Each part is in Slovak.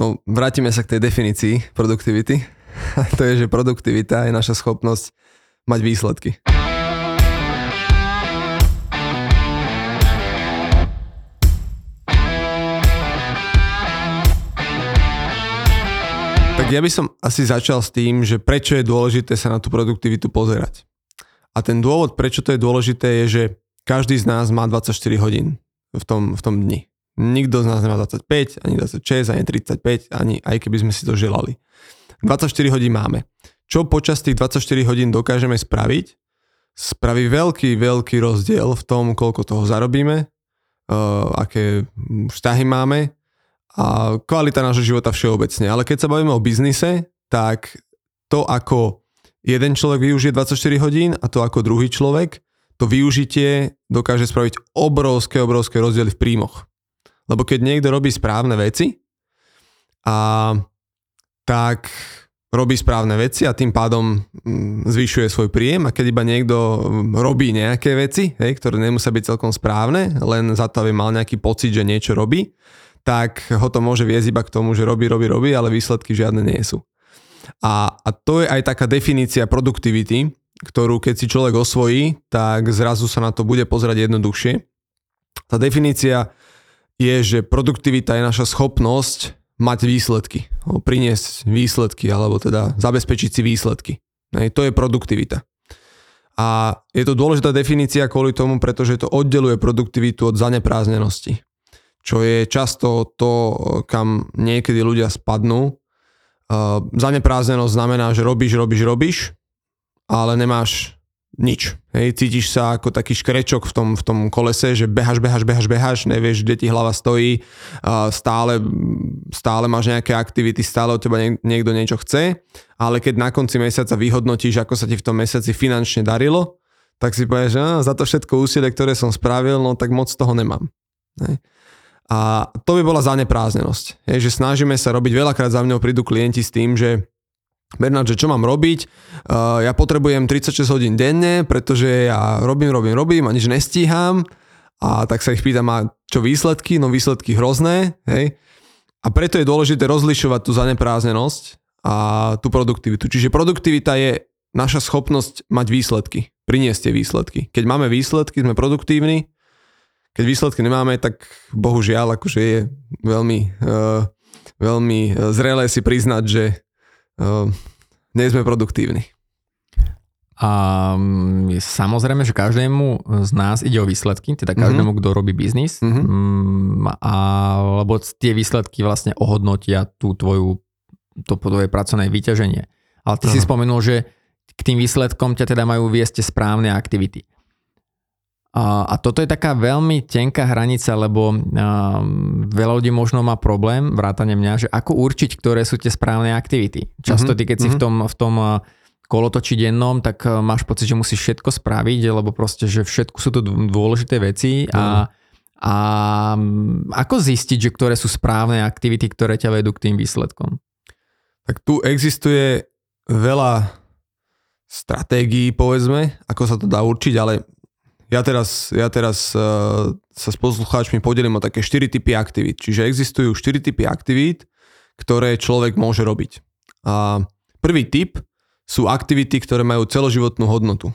No, vrátime sa k tej definícii produktivity. to je, že produktivita je naša schopnosť mať výsledky. Tak ja by som asi začal s tým, že prečo je dôležité sa na tú produktivitu pozerať. A ten dôvod, prečo to je dôležité, je, že každý z nás má 24 hodín v tom, v tom dni. Nikto z nás nemá 25, ani 26, ani 35, ani aj keby sme si to želali. 24 hodín máme. Čo počas tých 24 hodín dokážeme spraviť, spraví veľký, veľký rozdiel v tom, koľko toho zarobíme, uh, aké vzťahy máme a kvalita nášho života všeobecne. Ale keď sa bavíme o biznise, tak to, ako jeden človek využije 24 hodín a to ako druhý človek, to využitie dokáže spraviť obrovské, obrovské rozdiely v príjmoch. Lebo keď niekto robí správne veci, a tak robí správne veci a tým pádom mm, zvyšuje svoj príjem a keď iba niekto robí nejaké veci, hej, ktoré nemusia byť celkom správne, len za to, aby mal nejaký pocit, že niečo robí, tak ho to môže viesť iba k tomu, že robí, robí, robí, ale výsledky žiadne nie sú. A, a to je aj taká definícia produktivity, ktorú keď si človek osvojí, tak zrazu sa na to bude pozerať jednoduchšie. Tá definícia je, že produktivita je naša schopnosť mať výsledky, priniesť výsledky, alebo teda zabezpečiť si výsledky. To je produktivita. A je to dôležitá definícia kvôli tomu, pretože to oddeluje produktivitu od zanepráznenosti čo je často to, kam niekedy ľudia spadnú. Uh, zaneprázdnenosť znamená, že robíš, robíš, robíš, ale nemáš nič. Hej, cítiš sa ako taký škrečok v tom, v tom kolese, že behaš, behaš, behaš, behaš, nevieš, kde ti hlava stojí, stále, stále máš nejaké aktivity, stále od teba niekto niečo chce, ale keď na konci mesiaca vyhodnotíš, ako sa ti v tom mesiaci finančne darilo, tak si povieš, že za to všetko úsilie, ktoré som spravil, no tak moc toho nemám. Hej. A to by bola zaneprázdnenosť. Je, že snažíme sa robiť, veľakrát za mňou prídu klienti s tým, že Bernard, že čo mám robiť? Uh, ja potrebujem 36 hodín denne, pretože ja robím, robím, robím a nič nestíham. A tak sa ich pýtam, a čo výsledky? No výsledky hrozné. Hej? A preto je dôležité rozlišovať tú zaneprázdnenosť a tú produktivitu. Čiže produktivita je naša schopnosť mať výsledky, priniesť tie výsledky. Keď máme výsledky, sme produktívni, keď výsledky nemáme, tak bohužiaľ akože je veľmi, uh, veľmi zrelé si priznať, že nie sme produktívni. A mm, samozrejme, že každému z nás ide o výsledky, teda každému, mm-hmm. kto robí biznis, mm-hmm. a, lebo tie výsledky vlastne ohodnotia tú tvoju, to tvoje pracovné vyťaženie. Ale ty Aha. si spomenul, že k tým výsledkom ťa teda majú viesť správne aktivity. A, a toto je taká veľmi tenká hranica, lebo a, veľa ľudí možno má problém, vrátane mňa, že ako určiť, ktoré sú tie správne aktivity. Často mhm, ty, keď mm-hmm. si v mhm. tom, v tom kolotočí dennom, tak máš pocit, že musíš všetko spraviť, lebo proste, že všetko sú to dôležité veci a, a ako zistiť, že ktoré sú správne aktivity, ktoré ťa vedú k tým výsledkom? Tak tu existuje veľa stratégií, povedzme, ako sa to dá určiť, ale ja teraz, ja teraz uh, sa s poslucháčmi podelím o také 4 typy aktivít. Čiže existujú 4 typy aktivít, ktoré človek môže robiť. A prvý typ sú aktivity, ktoré majú celoživotnú hodnotu.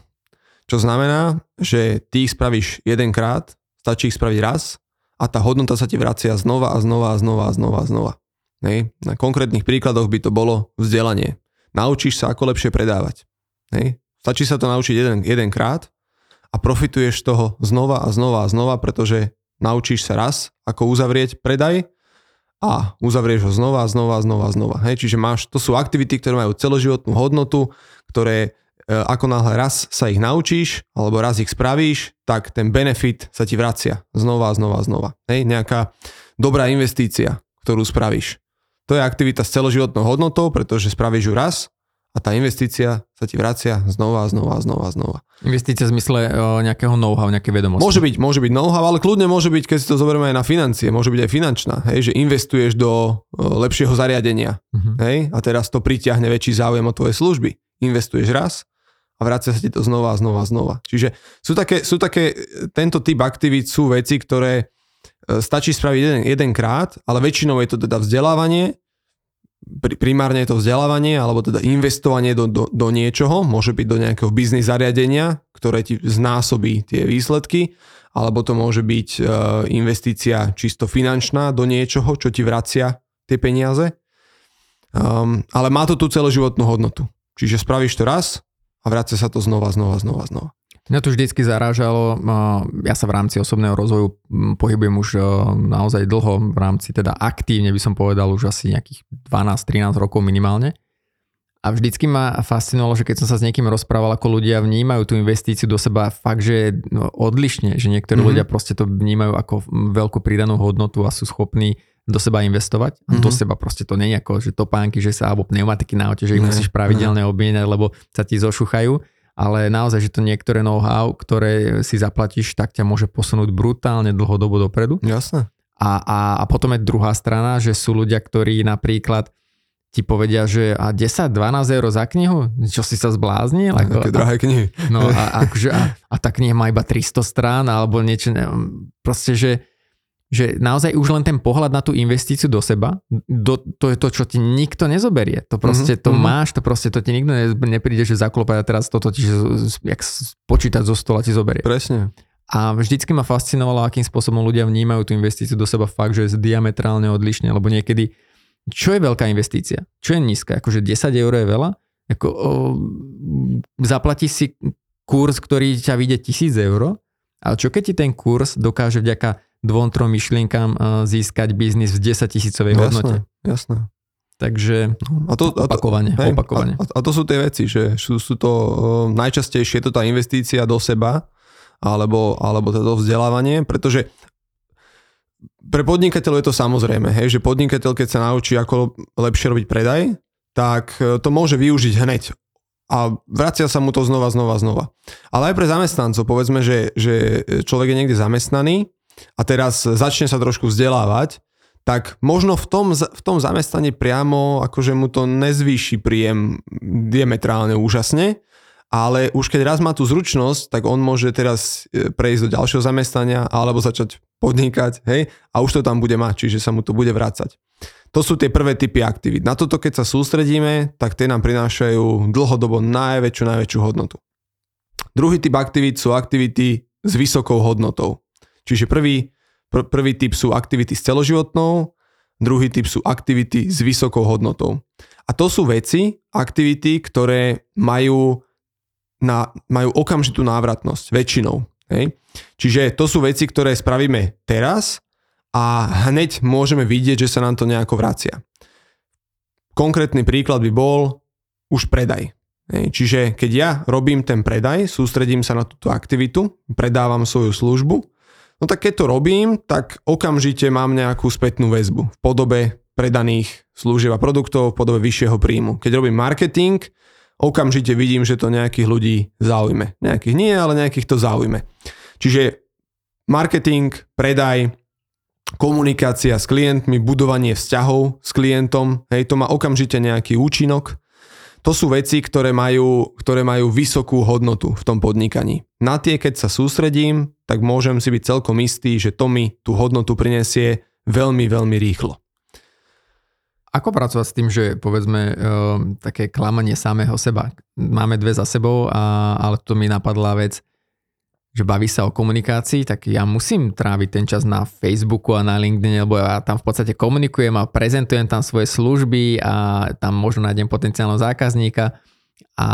Čo znamená, že ty ich spravíš jedenkrát, stačí ich spraviť raz a tá hodnota sa ti vracia znova a znova a znova a znova a znova. Hej. Na konkrétnych príkladoch by to bolo vzdelanie. Naučíš sa, ako lepšie predávať. Hej. Stačí sa to naučiť jeden, jedenkrát a profituješ toho znova a znova a znova, pretože naučíš sa raz, ako uzavrieť predaj a uzavrieš ho znova a znova a znova a znova. Hej, čiže máš, to sú aktivity, ktoré majú celoživotnú hodnotu, ktoré e, ako náhle raz sa ich naučíš alebo raz ich spravíš, tak ten benefit sa ti vracia znova a znova a znova. Hej, nejaká dobrá investícia, ktorú spravíš. To je aktivita s celoživotnou hodnotou, pretože spravíš ju raz a tá investícia sa ti vracia znova znova a znova a znova. Investícia v zmysle o, nejakého know-how, nejaké vedomosti. Môže byť, môže byť know-how, ale kľudne môže byť, keď si to zoberieme aj na financie, môže byť aj finančná, hej, že investuješ do o, lepšieho zariadenia, uh-huh. hej, a teraz to pritiahne väčší záujem o tvoje služby. Investuješ raz a vracia sa ti to znova znova a znova. Čiže sú také, sú také tento typ aktivít sú veci, ktoré e, stačí spraviť jeden, jedenkrát, ale väčšinou je to teda vzdelávanie, primárne je to vzdelávanie, alebo teda investovanie do, do, do niečoho, môže byť do nejakého biznis zariadenia, ktoré ti znásobí tie výsledky, alebo to môže byť uh, investícia čisto finančná do niečoho, čo ti vracia tie peniaze. Um, ale má to tú celoživotnú hodnotu. Čiže spravíš to raz a vracia sa to znova, znova, znova, znova. Mňa to vždycky zarážalo, ja sa v rámci osobného rozvoju pohybujem už naozaj dlho, v rámci teda aktívne by som povedal už asi nejakých 12-13 rokov minimálne. A vždycky ma fascinovalo, že keď som sa s niekým rozprával, ako ľudia vnímajú tú investíciu do seba fakt, že no, odlišne, že niektorí mm-hmm. ľudia proste to vnímajú ako veľkú pridanú hodnotu a sú schopní do seba investovať. Mm-hmm. do seba proste to nie je ako, že topánky, že sa, alebo pneumatiky na aute, že ich ne, musíš pravidelne obmieniať, lebo sa ti zošuchajú ale naozaj, že to niektoré know-how, ktoré si zaplatíš, tak ťa môže posunúť brutálne dlhodobo dopredu. Jasné. A, a, a potom je druhá strana, že sú ľudia, ktorí napríklad ti povedia, že a 10-12 eur za knihu? Čo si sa zbláznil? Ako, Také drahé knihy. No a, akože, a, a tá kniha má iba 300 strán alebo niečo, proste, že že naozaj už len ten pohľad na tú investíciu do seba, do, to je to, čo ti nikto nezoberie. To proste, mm-hmm. to mhm. máš, to proste, to ti nikto ne, nepríde, že zaklopať a teraz toto ti, jak počítať zo stola ti zoberie. Presne. A vždycky ma fascinovalo, akým spôsobom ľudia vnímajú tú investíciu do seba fakt, že je diametrálne odlišne, lebo niekedy, čo je veľká investícia? Čo je nízka? Akože 10 eur je veľa? Ako, o, zaplatí si kurz, ktorý ťa vyjde 1000 eur, ale čo keď ti ten kurz dokáže vďaka dvom, trom myšlienkám získať biznis v 10 tisícovej hodnote. Jasné. Takže a to, opakovane, a to, hej, opakovane. A, a to sú tie veci, že sú, sú to najčastejšie je to tá investícia do seba, alebo, alebo to vzdelávanie, pretože pre podnikateľov je to samozrejme, hej, že podnikateľ, keď sa naučí, ako lepšie robiť predaj, tak e, to môže využiť hneď a vracia sa mu to znova, znova, znova. Ale aj pre zamestnancov, povedzme, že, že človek je niekde zamestnaný a teraz začne sa trošku vzdelávať, tak možno v tom, v tom zamestnaní priamo akože mu to nezvýši príjem diametrálne úžasne, ale už keď raz má tú zručnosť, tak on môže teraz e, prejsť do ďalšieho zamestnania alebo začať podnikať, hej, a už to tam bude mať, čiže sa mu to bude vrácať. To sú tie prvé typy aktivít. Na toto, keď sa sústredíme, tak tie nám prinášajú dlhodobo najväčšiu, najväčšiu hodnotu. Druhý typ aktivít sú aktivity s vysokou hodnotou. Čiže prvý, pr- prvý typ sú aktivity s celoživotnou, druhý typ sú aktivity s vysokou hodnotou. A to sú veci, aktivity, ktoré majú, na, majú okamžitú návratnosť, väčšinou. Hej? Čiže to sú veci, ktoré spravíme teraz a hneď môžeme vidieť, že sa nám to nejako vracia. Konkrétny príklad by bol už predaj. Hej, čiže keď ja robím ten predaj, sústredím sa na túto aktivitu, predávam svoju službu, No tak keď to robím, tak okamžite mám nejakú spätnú väzbu v podobe predaných služieb a produktov, v podobe vyššieho príjmu. Keď robím marketing, okamžite vidím, že to nejakých ľudí zaujme. Nejakých nie, ale nejakých to zaujme. Čiže marketing, predaj, komunikácia s klientmi, budovanie vzťahov s klientom, hej, to má okamžite nejaký účinok to sú veci, ktoré majú, ktoré majú vysokú hodnotu v tom podnikaní. Na tie, keď sa sústredím, tak môžem si byť celkom istý, že to mi tú hodnotu prinesie veľmi, veľmi rýchlo. Ako pracovať s tým, že povedzme e, také klamanie samého seba? Máme dve za sebou, a, ale to mi napadla vec, že baví sa o komunikácii, tak ja musím tráviť ten čas na Facebooku a na LinkedIn, lebo ja tam v podstate komunikujem a prezentujem tam svoje služby a tam možno nájdem potenciálneho zákazníka a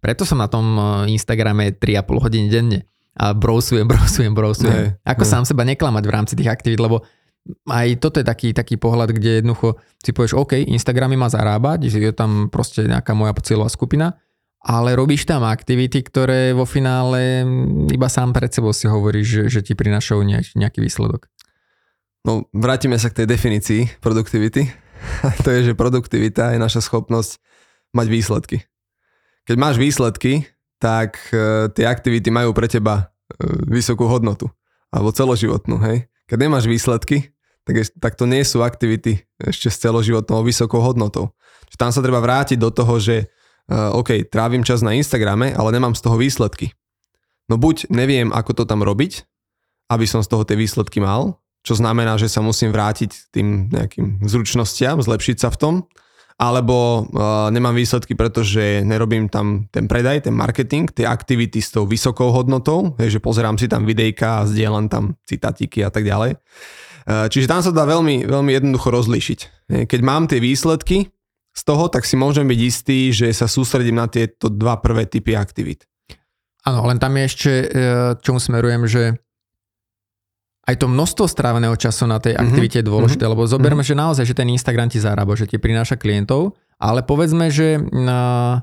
preto som na tom eh, Instagrame 3,5 hodiny denne a brousujem, brousujem, brousujem. Ne, Ako ne. sám seba neklamať v rámci tých aktivít, lebo aj toto je taký, taký pohľad, kde jednoducho si povieš, OK, Instagram má zarábať, že je tam proste nejaká moja cieľová skupina, ale robíš tam aktivity, ktoré vo finále iba sám pred sebou si hovoríš, že, že ti prinášajú nejaký výsledok. No, vrátime sa k tej definícii produktivity. to je, že produktivita je naša schopnosť mať výsledky. Keď máš výsledky, tak e, tie aktivity majú pre teba e, vysokú hodnotu. Alebo celoživotnú, hej. Keď nemáš výsledky, tak, je, tak to nie sú aktivity ešte s celoživotnou vysokou hodnotou. Čiže tam sa treba vrátiť do toho, že uh, OK, trávim čas na Instagrame, ale nemám z toho výsledky. No buď neviem, ako to tam robiť, aby som z toho tie výsledky mal, čo znamená, že sa musím vrátiť tým nejakým zručnostiam, zlepšiť sa v tom, alebo uh, nemám výsledky, pretože nerobím tam ten predaj, ten marketing, tie aktivity s tou vysokou hodnotou, hej, že pozerám si tam videjka a zdieľam tam citátiky a tak ďalej. Uh, čiže tam sa dá veľmi, veľmi jednoducho rozlíšiť. Keď mám tie výsledky z toho, tak si môžem byť istý, že sa sústredím na tieto dva prvé typy aktivít. Áno, len tam je ešte, e, čomu smerujem, že aj to množstvo stráveného času na tej mhm, aktivite mm-hmm. je dôležité, mm-hmm. lebo zoberme, mm-hmm. že naozaj, že ten Instagram ti zarába, že ti prináša klientov, ale povedzme, že uh,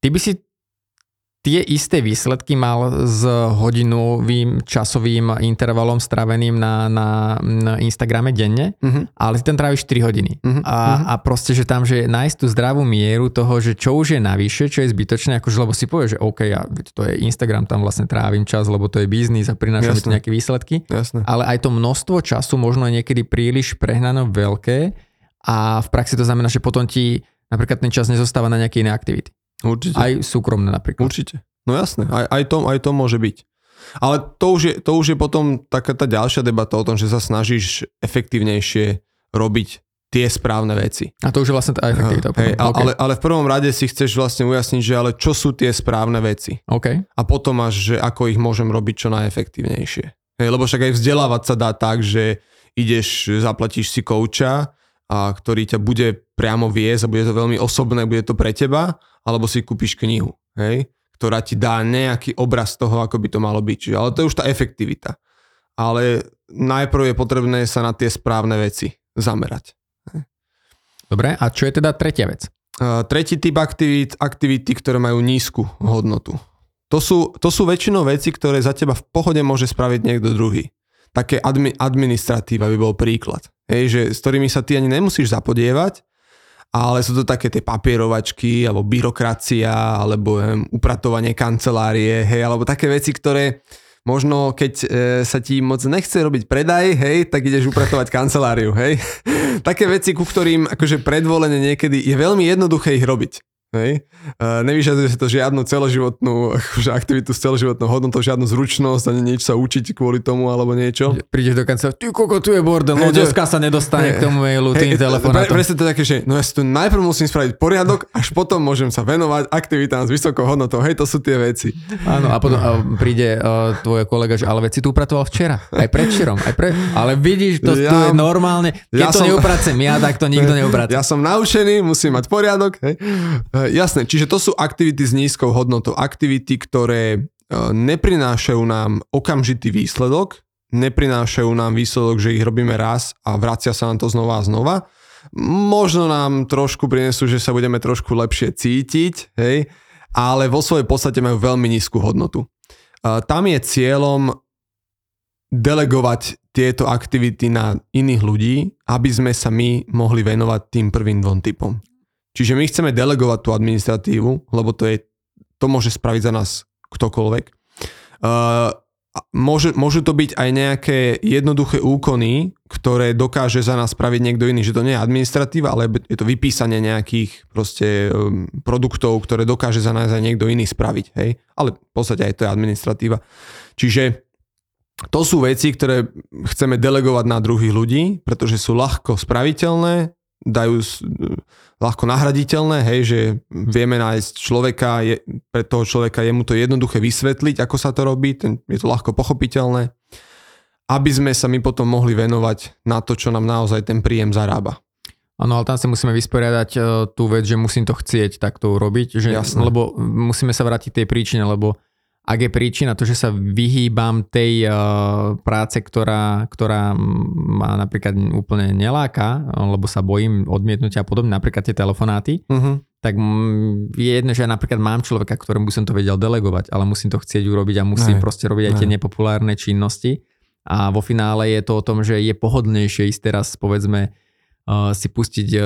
ty by si tie isté výsledky mal s hodinovým časovým intervalom straveným na, na, na Instagrame denne, uh-huh. ale ty tam tráviš 4 hodiny. Uh-huh. A, a proste, že tam, že nájsť tú zdravú mieru toho, že čo už je navyše, čo je zbytočné, akože lebo si povie, že OK, ja, to je Instagram, tam vlastne trávim čas, lebo to je biznis a prináša mi to nejaké výsledky. Jasne. Ale aj to množstvo času možno je niekedy príliš prehnano veľké a v praxi to znamená, že potom ti napríklad ten čas nezostáva na nejaké iné aktivity. Určite. Aj súkromné napríklad. Určite. No jasné, aj, aj, to, aj to môže byť. Ale to už, je, to už je potom taká tá ďalšia debata o tom, že sa snažíš efektívnejšie robiť tie správne veci. A to už je vlastne tá efektivita. Hey, okay. ale, ale v prvom rade si chceš vlastne ujasniť, že ale čo sú tie správne veci. Okay. A potom máš, že ako ich môžem robiť čo najefektívnejšie. Hey, lebo však aj vzdelávať sa dá tak, že ideš, zaplatíš si kouča, a ktorý ťa bude priamo viesť a bude to veľmi osobné, bude to pre teba, alebo si kúpiš knihu, hej, ktorá ti dá nejaký obraz toho, ako by to malo byť. Čiže, ale to je už tá efektivita. Ale najprv je potrebné sa na tie správne veci zamerať. Dobre, a čo je teda tretia vec? Uh, tretí typ aktivít, aktivity, ktoré majú nízku hodnotu. To sú, to sú väčšinou veci, ktoré za teba v pohode môže spraviť niekto druhý. Také admi, administratíva by bol príklad hej, že, s ktorými sa ty ani nemusíš zapodievať, ale sú to také tie papierovačky, alebo byrokracia, alebo neviem, upratovanie kancelárie, hej, alebo také veci, ktoré možno keď e, sa ti moc nechce robiť predaj, hej, tak ideš upratovať kanceláriu, hej. také veci, ku ktorým akože predvolenie niekedy je veľmi jednoduché ich robiť. Hej. Uh, nevyžaduje sa to žiadnu celoživotnú akože aktivitu s celoživotnou hodnotou, žiadnu zručnosť, ani niečo sa učiť kvôli tomu alebo niečo. Prídeš do kancelárie, ty koko, tu je bordel, no dneska sa nedostane hey, k tomu mailu, tým hey, telefonátom. Pre, presne to také, že no ja si tu najprv musím spraviť poriadok, až potom môžem sa venovať aktivitám s vysokou hodnotou. Hej, to sú tie veci. Áno, a potom a príde uh, tvoj kolega, že ale veci tu upratoval včera, aj predvčerom, aj pre... Ale vidíš, to ja, tu je normálne. Keď ja to som, neupracem ja, tak to nikto neupracem. Ja som naučený, musím mať poriadok. Hej. Eh, jasné, čiže to sú aktivity s nízkou hodnotou. Aktivity, ktoré eh, neprinášajú nám okamžitý výsledok, neprinášajú nám výsledok, že ich robíme raz a vracia sa nám to znova a znova. Možno nám trošku prinesú, že sa budeme trošku lepšie cítiť, hej, ale vo svojej podstate majú veľmi nízku hodnotu. Eh, tam je cieľom delegovať tieto aktivity na iných ľudí, aby sme sa my mohli venovať tým prvým dvom typom. Čiže my chceme delegovať tú administratívu, lebo to, je, to môže spraviť za nás ktokoľvek. Uh, môže, môžu to byť aj nejaké jednoduché úkony, ktoré dokáže za nás spraviť niekto iný, že to nie je administratíva, ale je to vypísanie nejakých proste um, produktov, ktoré dokáže za nás aj niekto iný spraviť, hej? Ale v podstate aj to je administratíva. Čiže to sú veci, ktoré chceme delegovať na druhých ľudí, pretože sú ľahko spraviteľné, dajú ľahko nahraditeľné, hej, že vieme nájsť človeka, je, pre toho človeka je mu to jednoduché vysvetliť, ako sa to robí, ten, je to ľahko pochopiteľné, aby sme sa my potom mohli venovať na to, čo nám naozaj ten príjem zarába. Áno, ale tam sa musíme vysporiadať uh, tú vec, že musím to chcieť takto urobiť, že, lebo musíme sa vrátiť tej príčine, lebo ak je príčina to, že sa vyhýbam tej uh, práce, ktorá, ktorá ma napríklad úplne neláka, lebo sa bojím odmietnutia a podobne, napríklad tie telefonáty, uh-huh. tak je jedno, že ja napríklad mám človeka, ktorému by som to vedel delegovať, ale musím to chcieť urobiť a musím aj, proste robiť aj aj tie nepopulárne činnosti. A vo finále je to o tom, že je pohodlnejšie ísť teraz povedzme uh, si pustiť uh,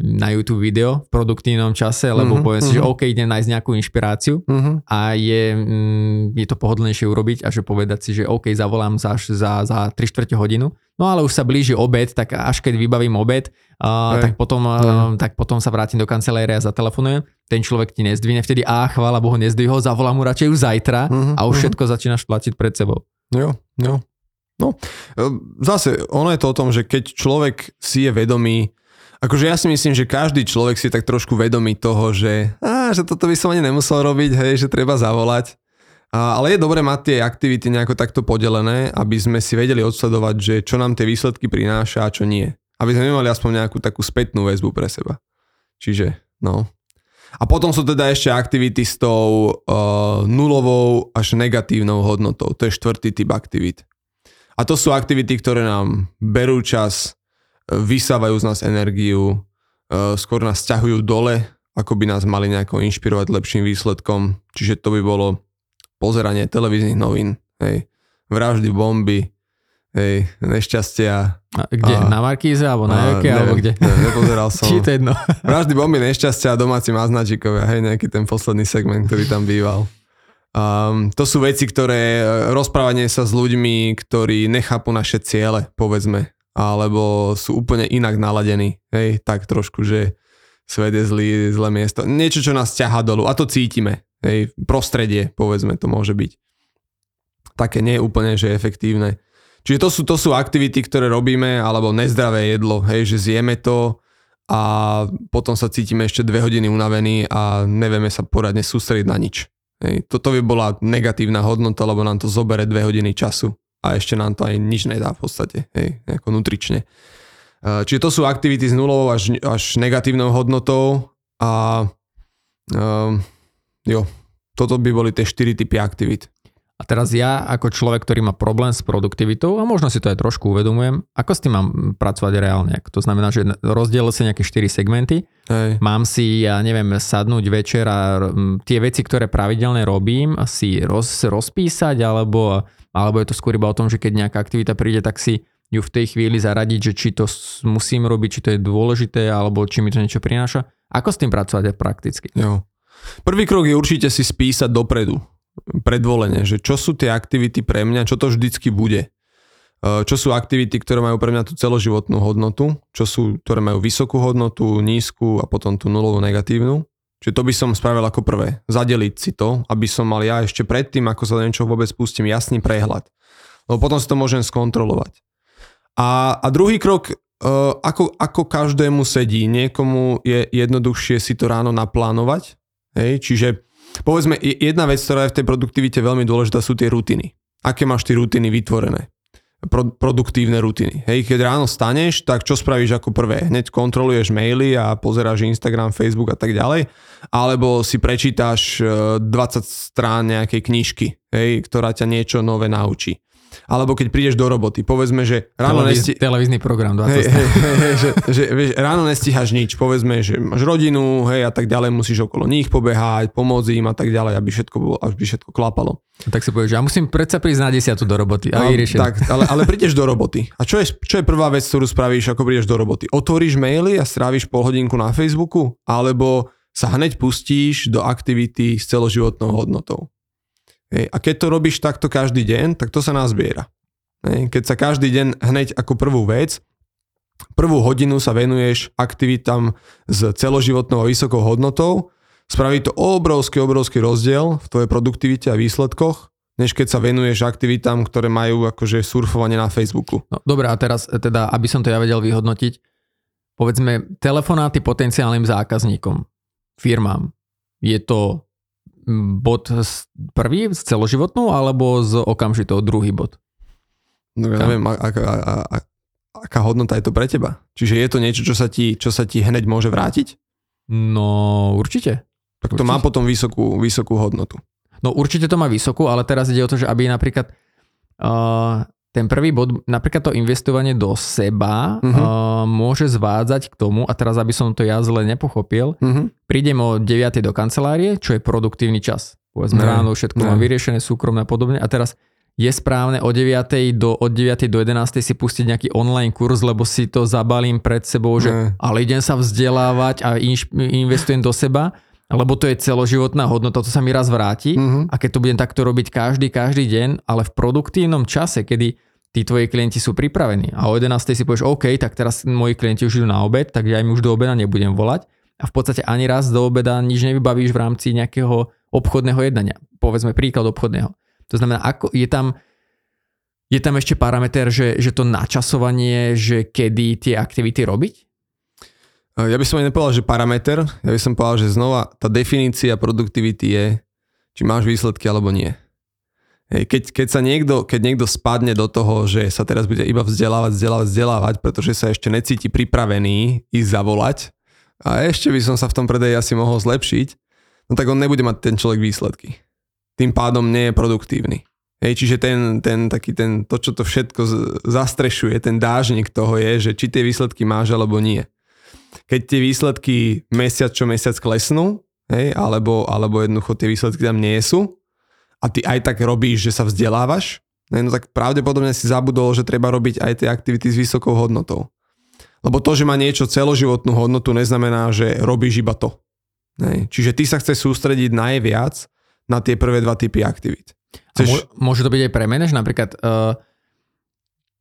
na YouTube video v produktívnom čase, lebo uh-huh, poviem uh-huh. si, že mhm. OK, idem nájsť nejakú inšpiráciu uh-huh. a je, mm, je to pohodlnejšie urobiť a že povedať si, že OK, zavolám za, za, za 3 čtvrte hodinu, no ale už sa blíži obed, tak až keď vybavím obed, uh, tak, potom, uh, tak potom sa vrátim do kancelárie a zatelefonujem. Ten človek ti nezdvine, vtedy a chvála Bohu nezdvihol, zavolám mu radšej už zajtra uh-huh, a už uh-huh. všetko začínaš platiť pred sebou. Jo, jo. No, e, zase, ono je to o tom, že keď človek si je vedomý, akože ja si myslím, že každý človek si je tak trošku vedomý toho, že, á, že toto by som ani nemusel robiť, hej, že treba zavolať. A, ale je dobre mať tie aktivity nejako takto podelené, aby sme si vedeli odsledovať, že čo nám tie výsledky prináša a čo nie. Aby sme nemali aspoň nejakú takú spätnú väzbu pre seba. Čiže, no. A potom sú teda ešte aktivity s tou uh, nulovou až negatívnou hodnotou. To je štvrtý typ aktivít. A to sú aktivity, ktoré nám berú čas, vysávajú z nás energiu, uh, skôr nás ťahujú dole, ako by nás mali nejako inšpirovať lepším výsledkom. Čiže to by bolo pozeranie televíznych novín, hej, vraždy, bomby, hej, nešťastia. A kde? A, na Markíze alebo na Joke, alebo kde? Ne, nepozeral som. Či to jedno. Vraždy, bomby, nešťastia a domáci maznačikovia, hej, nejaký ten posledný segment, ktorý tam býval. Um, to sú veci, ktoré, rozprávanie sa s ľuďmi, ktorí nechápu naše ciele, povedzme, alebo sú úplne inak naladení, hej, tak trošku, že svet je zlý, zlé miesto. Niečo, čo nás ťaha dolu a to cítime, hej, prostredie, povedzme, to môže byť. Také nie úplne, že efektívne. Čiže to sú, to sú aktivity, ktoré robíme, alebo nezdravé jedlo, hej, že zjeme to a potom sa cítime ešte dve hodiny unavení a nevieme sa poradne sústrediť na nič. Hej, toto by bola negatívna hodnota, lebo nám to zobere dve hodiny času a ešte nám to aj nič nedá v podstate, hej, ako nutrične. E, čiže to sú aktivity s nulovou až, až negatívnou hodnotou a um, jo, toto by boli tie 4 typy aktivít. A teraz ja ako človek, ktorý má problém s produktivitou, a možno si to aj trošku uvedomujem, ako s tým mám pracovať reálne? To znamená, že rozdielil si nejaké 4 segmenty, Hej. mám si, ja neviem, sadnúť večer a tie veci, ktoré pravidelne robím, si roz, rozpísať, alebo, alebo je to skôr iba o tom, že keď nejaká aktivita príde, tak si ju v tej chvíli zaradiť, že či to musím robiť, či to je dôležité, alebo či mi to niečo prináša. Ako s tým pracovať prakticky? Jo. Prvý krok je určite si spísať dopredu predvolenie, že čo sú tie aktivity pre mňa, čo to vždycky bude. E, čo sú aktivity, ktoré majú pre mňa tú celoživotnú hodnotu, čo sú, ktoré majú vysokú hodnotu, nízku a potom tú nulovú negatívnu. Čiže to by som spravil ako prvé. Zadeliť si to, aby som mal ja ešte predtým, ako sa do niečoho vôbec pustím, jasný prehľad. Lebo potom si to môžem skontrolovať. A, a druhý krok, uh, ako, ako každému sedí, niekomu je jednoduchšie si to ráno naplánovať. Hej? Čiže Povedzme, jedna vec, ktorá je v tej produktivite veľmi dôležitá, sú tie rutiny. Aké máš tie rutiny vytvorené? Pro, produktívne rutiny. Hej, keď ráno staneš, tak čo spravíš ako prvé? Hneď kontroluješ maily a pozeráš Instagram, Facebook a tak ďalej? Alebo si prečítaš 20 e, strán nejakej knižky, hej, ktorá ťa niečo nové naučí alebo keď prídeš do roboty, povedzme, že ráno Televíz, nesti... Televízny program 20 hej, hej, hej, že, že vieš, ráno nestíhaš nič, povedzme, že máš rodinu, hej, a tak ďalej, musíš okolo nich pobehať, pomôcť im a tak ďalej, aby všetko, bolo, aby všetko klapalo. Tak si povieš, že ja musím predsa prísť na desiatu do roboty. A, a tak, ale, ale prídeš do roboty. A čo je, čo je prvá vec, ktorú spravíš, ako prídeš do roboty? Otvoríš maily a stráviš pol hodinku na Facebooku? Alebo sa hneď pustíš do aktivity s celoživotnou hodnotou? A keď to robíš takto každý deň, tak to sa nazbiera. Keď sa každý deň hneď ako prvú vec, prvú hodinu sa venuješ aktivitám s celoživotnou a vysokou hodnotou, spraví to obrovský, obrovský rozdiel v tvojej produktivite a výsledkoch, než keď sa venuješ aktivitám, ktoré majú akože surfovanie na Facebooku. No, dobre, a teraz teda, aby som to ja vedel vyhodnotiť, povedzme telefonáty potenciálnym zákazníkom, firmám. Je to bod prvý s celoživotnou alebo z okamžitou druhý bod? No ja neviem, aká, aká hodnota je to pre teba? Čiže je to niečo, čo sa ti, čo sa ti hneď môže vrátiť? No určite. Tak to určite. má potom vysokú, vysokú hodnotu. No určite to má vysokú, ale teraz ide o to, že aby napríklad uh, ten prvý bod, napríklad to investovanie do seba uh-huh. uh, môže zvádzať k tomu, a teraz aby som to ja zle nepochopil, uh-huh. prídem o 9. do kancelárie, čo je produktívny čas. Povedzme ne, ráno všetko ne. mám vyriešené, súkromné a podobne. A teraz je správne od 9. do, od 9. do 11. si pustiť nejaký online kurz, lebo si to zabalím pred sebou, že ne. ale idem sa vzdelávať a inš, investujem do seba lebo to je celoživotná hodnota, to sa mi raz vráti uh-huh. a keď to budem takto robiť každý, každý deň, ale v produktívnom čase, kedy tí tvoji klienti sú pripravení a o 11. si povieš, OK, tak teraz moji klienti už idú na obed, tak ja im už do obeda nebudem volať a v podstate ani raz do obeda nič nevybavíš v rámci nejakého obchodného jednania. Povedzme príklad obchodného. To znamená, ako je tam Je tam ešte parameter, že, že to načasovanie, že kedy tie aktivity robiť? Ja by som aj nepovedal, že parameter, ja by som povedal, že znova tá definícia produktivity je, či máš výsledky alebo nie. Keď, keď sa niekto, keď niekto spadne do toho, že sa teraz bude iba vzdelávať, vzdelávať, vzdelávať, pretože sa ešte necíti pripravený ísť zavolať a ešte by som sa v tom predaji asi mohol zlepšiť, no tak on nebude mať ten človek výsledky. Tým pádom nie je produktívny. Hej, čiže ten, ten taký ten, to, čo to všetko zastrešuje, ten dážnik toho je, že či tie výsledky máš alebo nie. Keď tie výsledky mesiac čo mesiac klesnú, hej, alebo, alebo jednoducho tie výsledky tam nie sú, a ty aj tak robíš, že sa vzdelávaš, no tak pravdepodobne si zabudol, že treba robiť aj tie aktivity s vysokou hodnotou. Lebo to, že má niečo celoživotnú hodnotu, neznamená, že robíš iba to. Čiže ty sa chceš sústrediť najviac na tie prvé dva typy aktivít. Chceš... môže to byť aj premenež? Napríklad uh,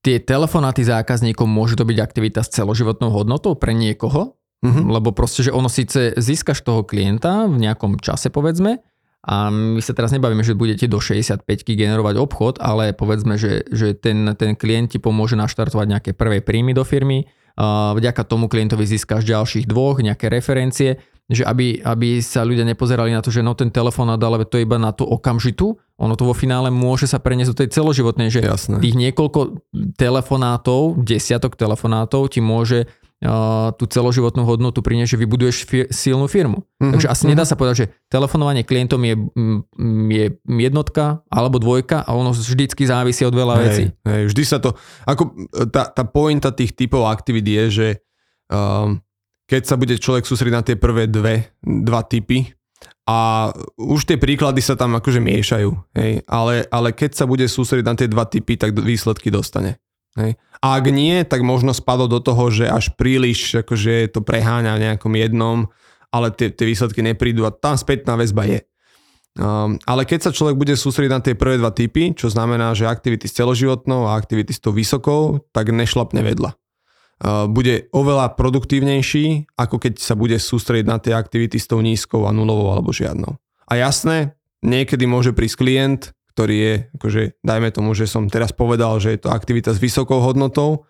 tie telefonáty zákazníkom môže to byť aktivita s celoživotnou hodnotou pre niekoho? Uh-huh. Lebo proste, že ono síce získaš toho klienta v nejakom čase povedzme, a my sa teraz nebavíme, že budete do 65 generovať obchod, ale povedzme, že, že ten, ten klient ti pomôže naštartovať nejaké prvé príjmy do firmy, vďaka tomu klientovi získaš ďalších dvoch, nejaké referencie, že aby, aby sa ľudia nepozerali na to, že no ten telefón ale to je iba na tú okamžitú, ono to vo finále môže sa preniesť do tej celoživotnej, že Jasné. tých niekoľko telefonátov, desiatok telefonátov ti môže tú celoživotnú hodnotu priniesť, že vybuduješ fi- silnú firmu. Mm-hmm. Takže asi mm-hmm. nedá sa povedať, že telefonovanie klientom je, je jednotka alebo dvojka a ono vždycky závisí od veľa hej, vecí. Hej, vždy sa to, ako tá, tá pointa tých typov aktivít je, že um, keď sa bude človek sústrediť na tie prvé dve, dva typy, a už tie príklady sa tam akože miešajú, hej, ale, ale keď sa bude sústrediť na tie dva typy, tak výsledky dostane. Hej. A ak nie, tak možno spadlo do toho, že až príliš akože to preháňa v nejakom jednom, ale tie, tie výsledky neprídu a tam spätná väzba je. Um, ale keď sa človek bude sústrediť na tie prvé dva typy, čo znamená, že aktivity s celoživotnou a aktivity s tou vysokou, tak nešlapne vedľa. Uh, bude oveľa produktívnejší, ako keď sa bude sústrediť na tie aktivity s tou nízkou a nulovou alebo žiadnou. A jasné, niekedy môže prísť klient, ktorý je, akože dajme tomu, že som teraz povedal, že je to aktivita s vysokou hodnotou,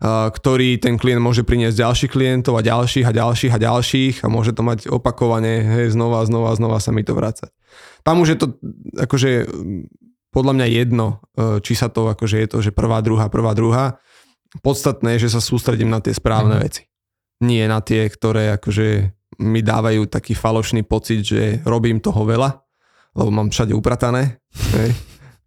ktorý ten klient môže priniesť ďalších klientov a ďalších a ďalších a ďalších a môže to mať opakovane, hej, znova a znova a znova sa mi to vrácať. Tam už je to akože podľa mňa jedno, e, či sa to akože je to, že prvá, druhá, prvá, druhá. Podstatné je, že sa sústredím na tie správne mm. veci. Nie na tie, ktoré akože mi dávajú taký falošný pocit, že robím toho veľa lebo mám všade upratané, hej,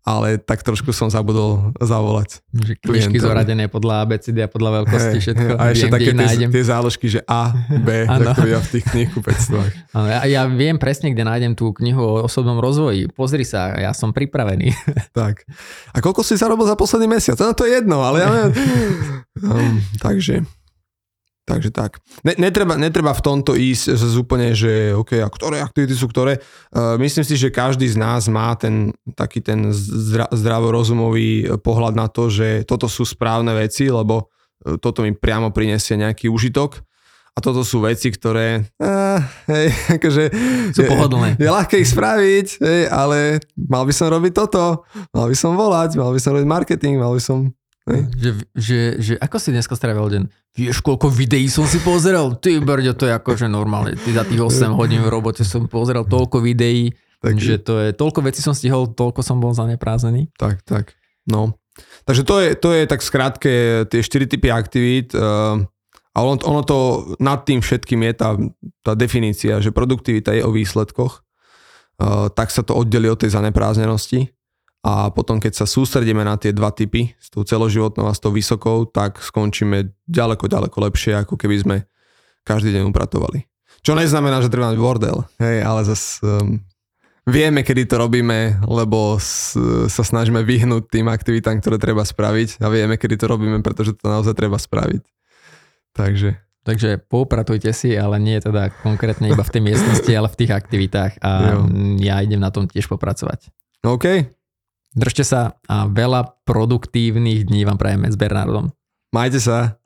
ale tak trošku som zabudol zavolať. Že knižky zoradené podľa ABCD a podľa veľkosti hey, všetko. A ešte viem, také tie, tie záložky, že A, B, tak ja v tých knihkupectvách. Ja, ja viem presne, kde nájdem tú knihu o osobnom rozvoji. Pozri sa, ja som pripravený. Tak. A koľko si zarobil za posledný mesiac? No to je jedno, ale ja neviem. Um, takže Takže tak. Ne, netreba, netreba v tomto ísť z úplne, že OK, a ktoré aktivity sú ktoré. Uh, myslím si, že každý z nás má ten taký ten zdra, zdravorozumový pohľad na to, že toto sú správne veci, lebo uh, toto mi priamo prinesie nejaký užitok. A toto sú veci, ktoré uh, hej, akože, sú pohodlné. Je, je ľahké ich spraviť, hej, ale mal by som robiť toto, mal by som volať, mal by som robiť marketing, mal by som že, že, že ako si dneska strávil deň? Vieš, koľko videí som si pozeral? Ty brďo, to je akože normálne. Ty za tých 8 hodín v robote som pozeral toľko videí, tak, že to je, toľko vecí som stihol, toľko som bol zaneprázdnený. Tak, tak. No. Takže to je, to je tak skrátke tie 4 typy aktivít. Uh, a ono, ono to nad tým všetkým je tá, tá definícia, že produktivita je o výsledkoch. Uh, tak sa to oddeli od tej zaneprázdnenosti a potom keď sa sústredíme na tie dva typy, s tou celoživotnou a s tou vysokou, tak skončíme ďaleko, ďaleko lepšie, ako keby sme každý deň upratovali. Čo neznamená, že treba mať bordel, hej, ale zase um, vieme, kedy to robíme, lebo s, sa snažíme vyhnúť tým aktivitám, ktoré treba spraviť a vieme, kedy to robíme, pretože to naozaj treba spraviť. Takže... Takže poupratujte si, ale nie teda konkrétne iba v tej miestnosti, ale v tých aktivitách a jo. ja idem na tom tiež popracovať. OK, Držte sa a veľa produktívnych dní vám prajeme s Bernardom. Majte sa.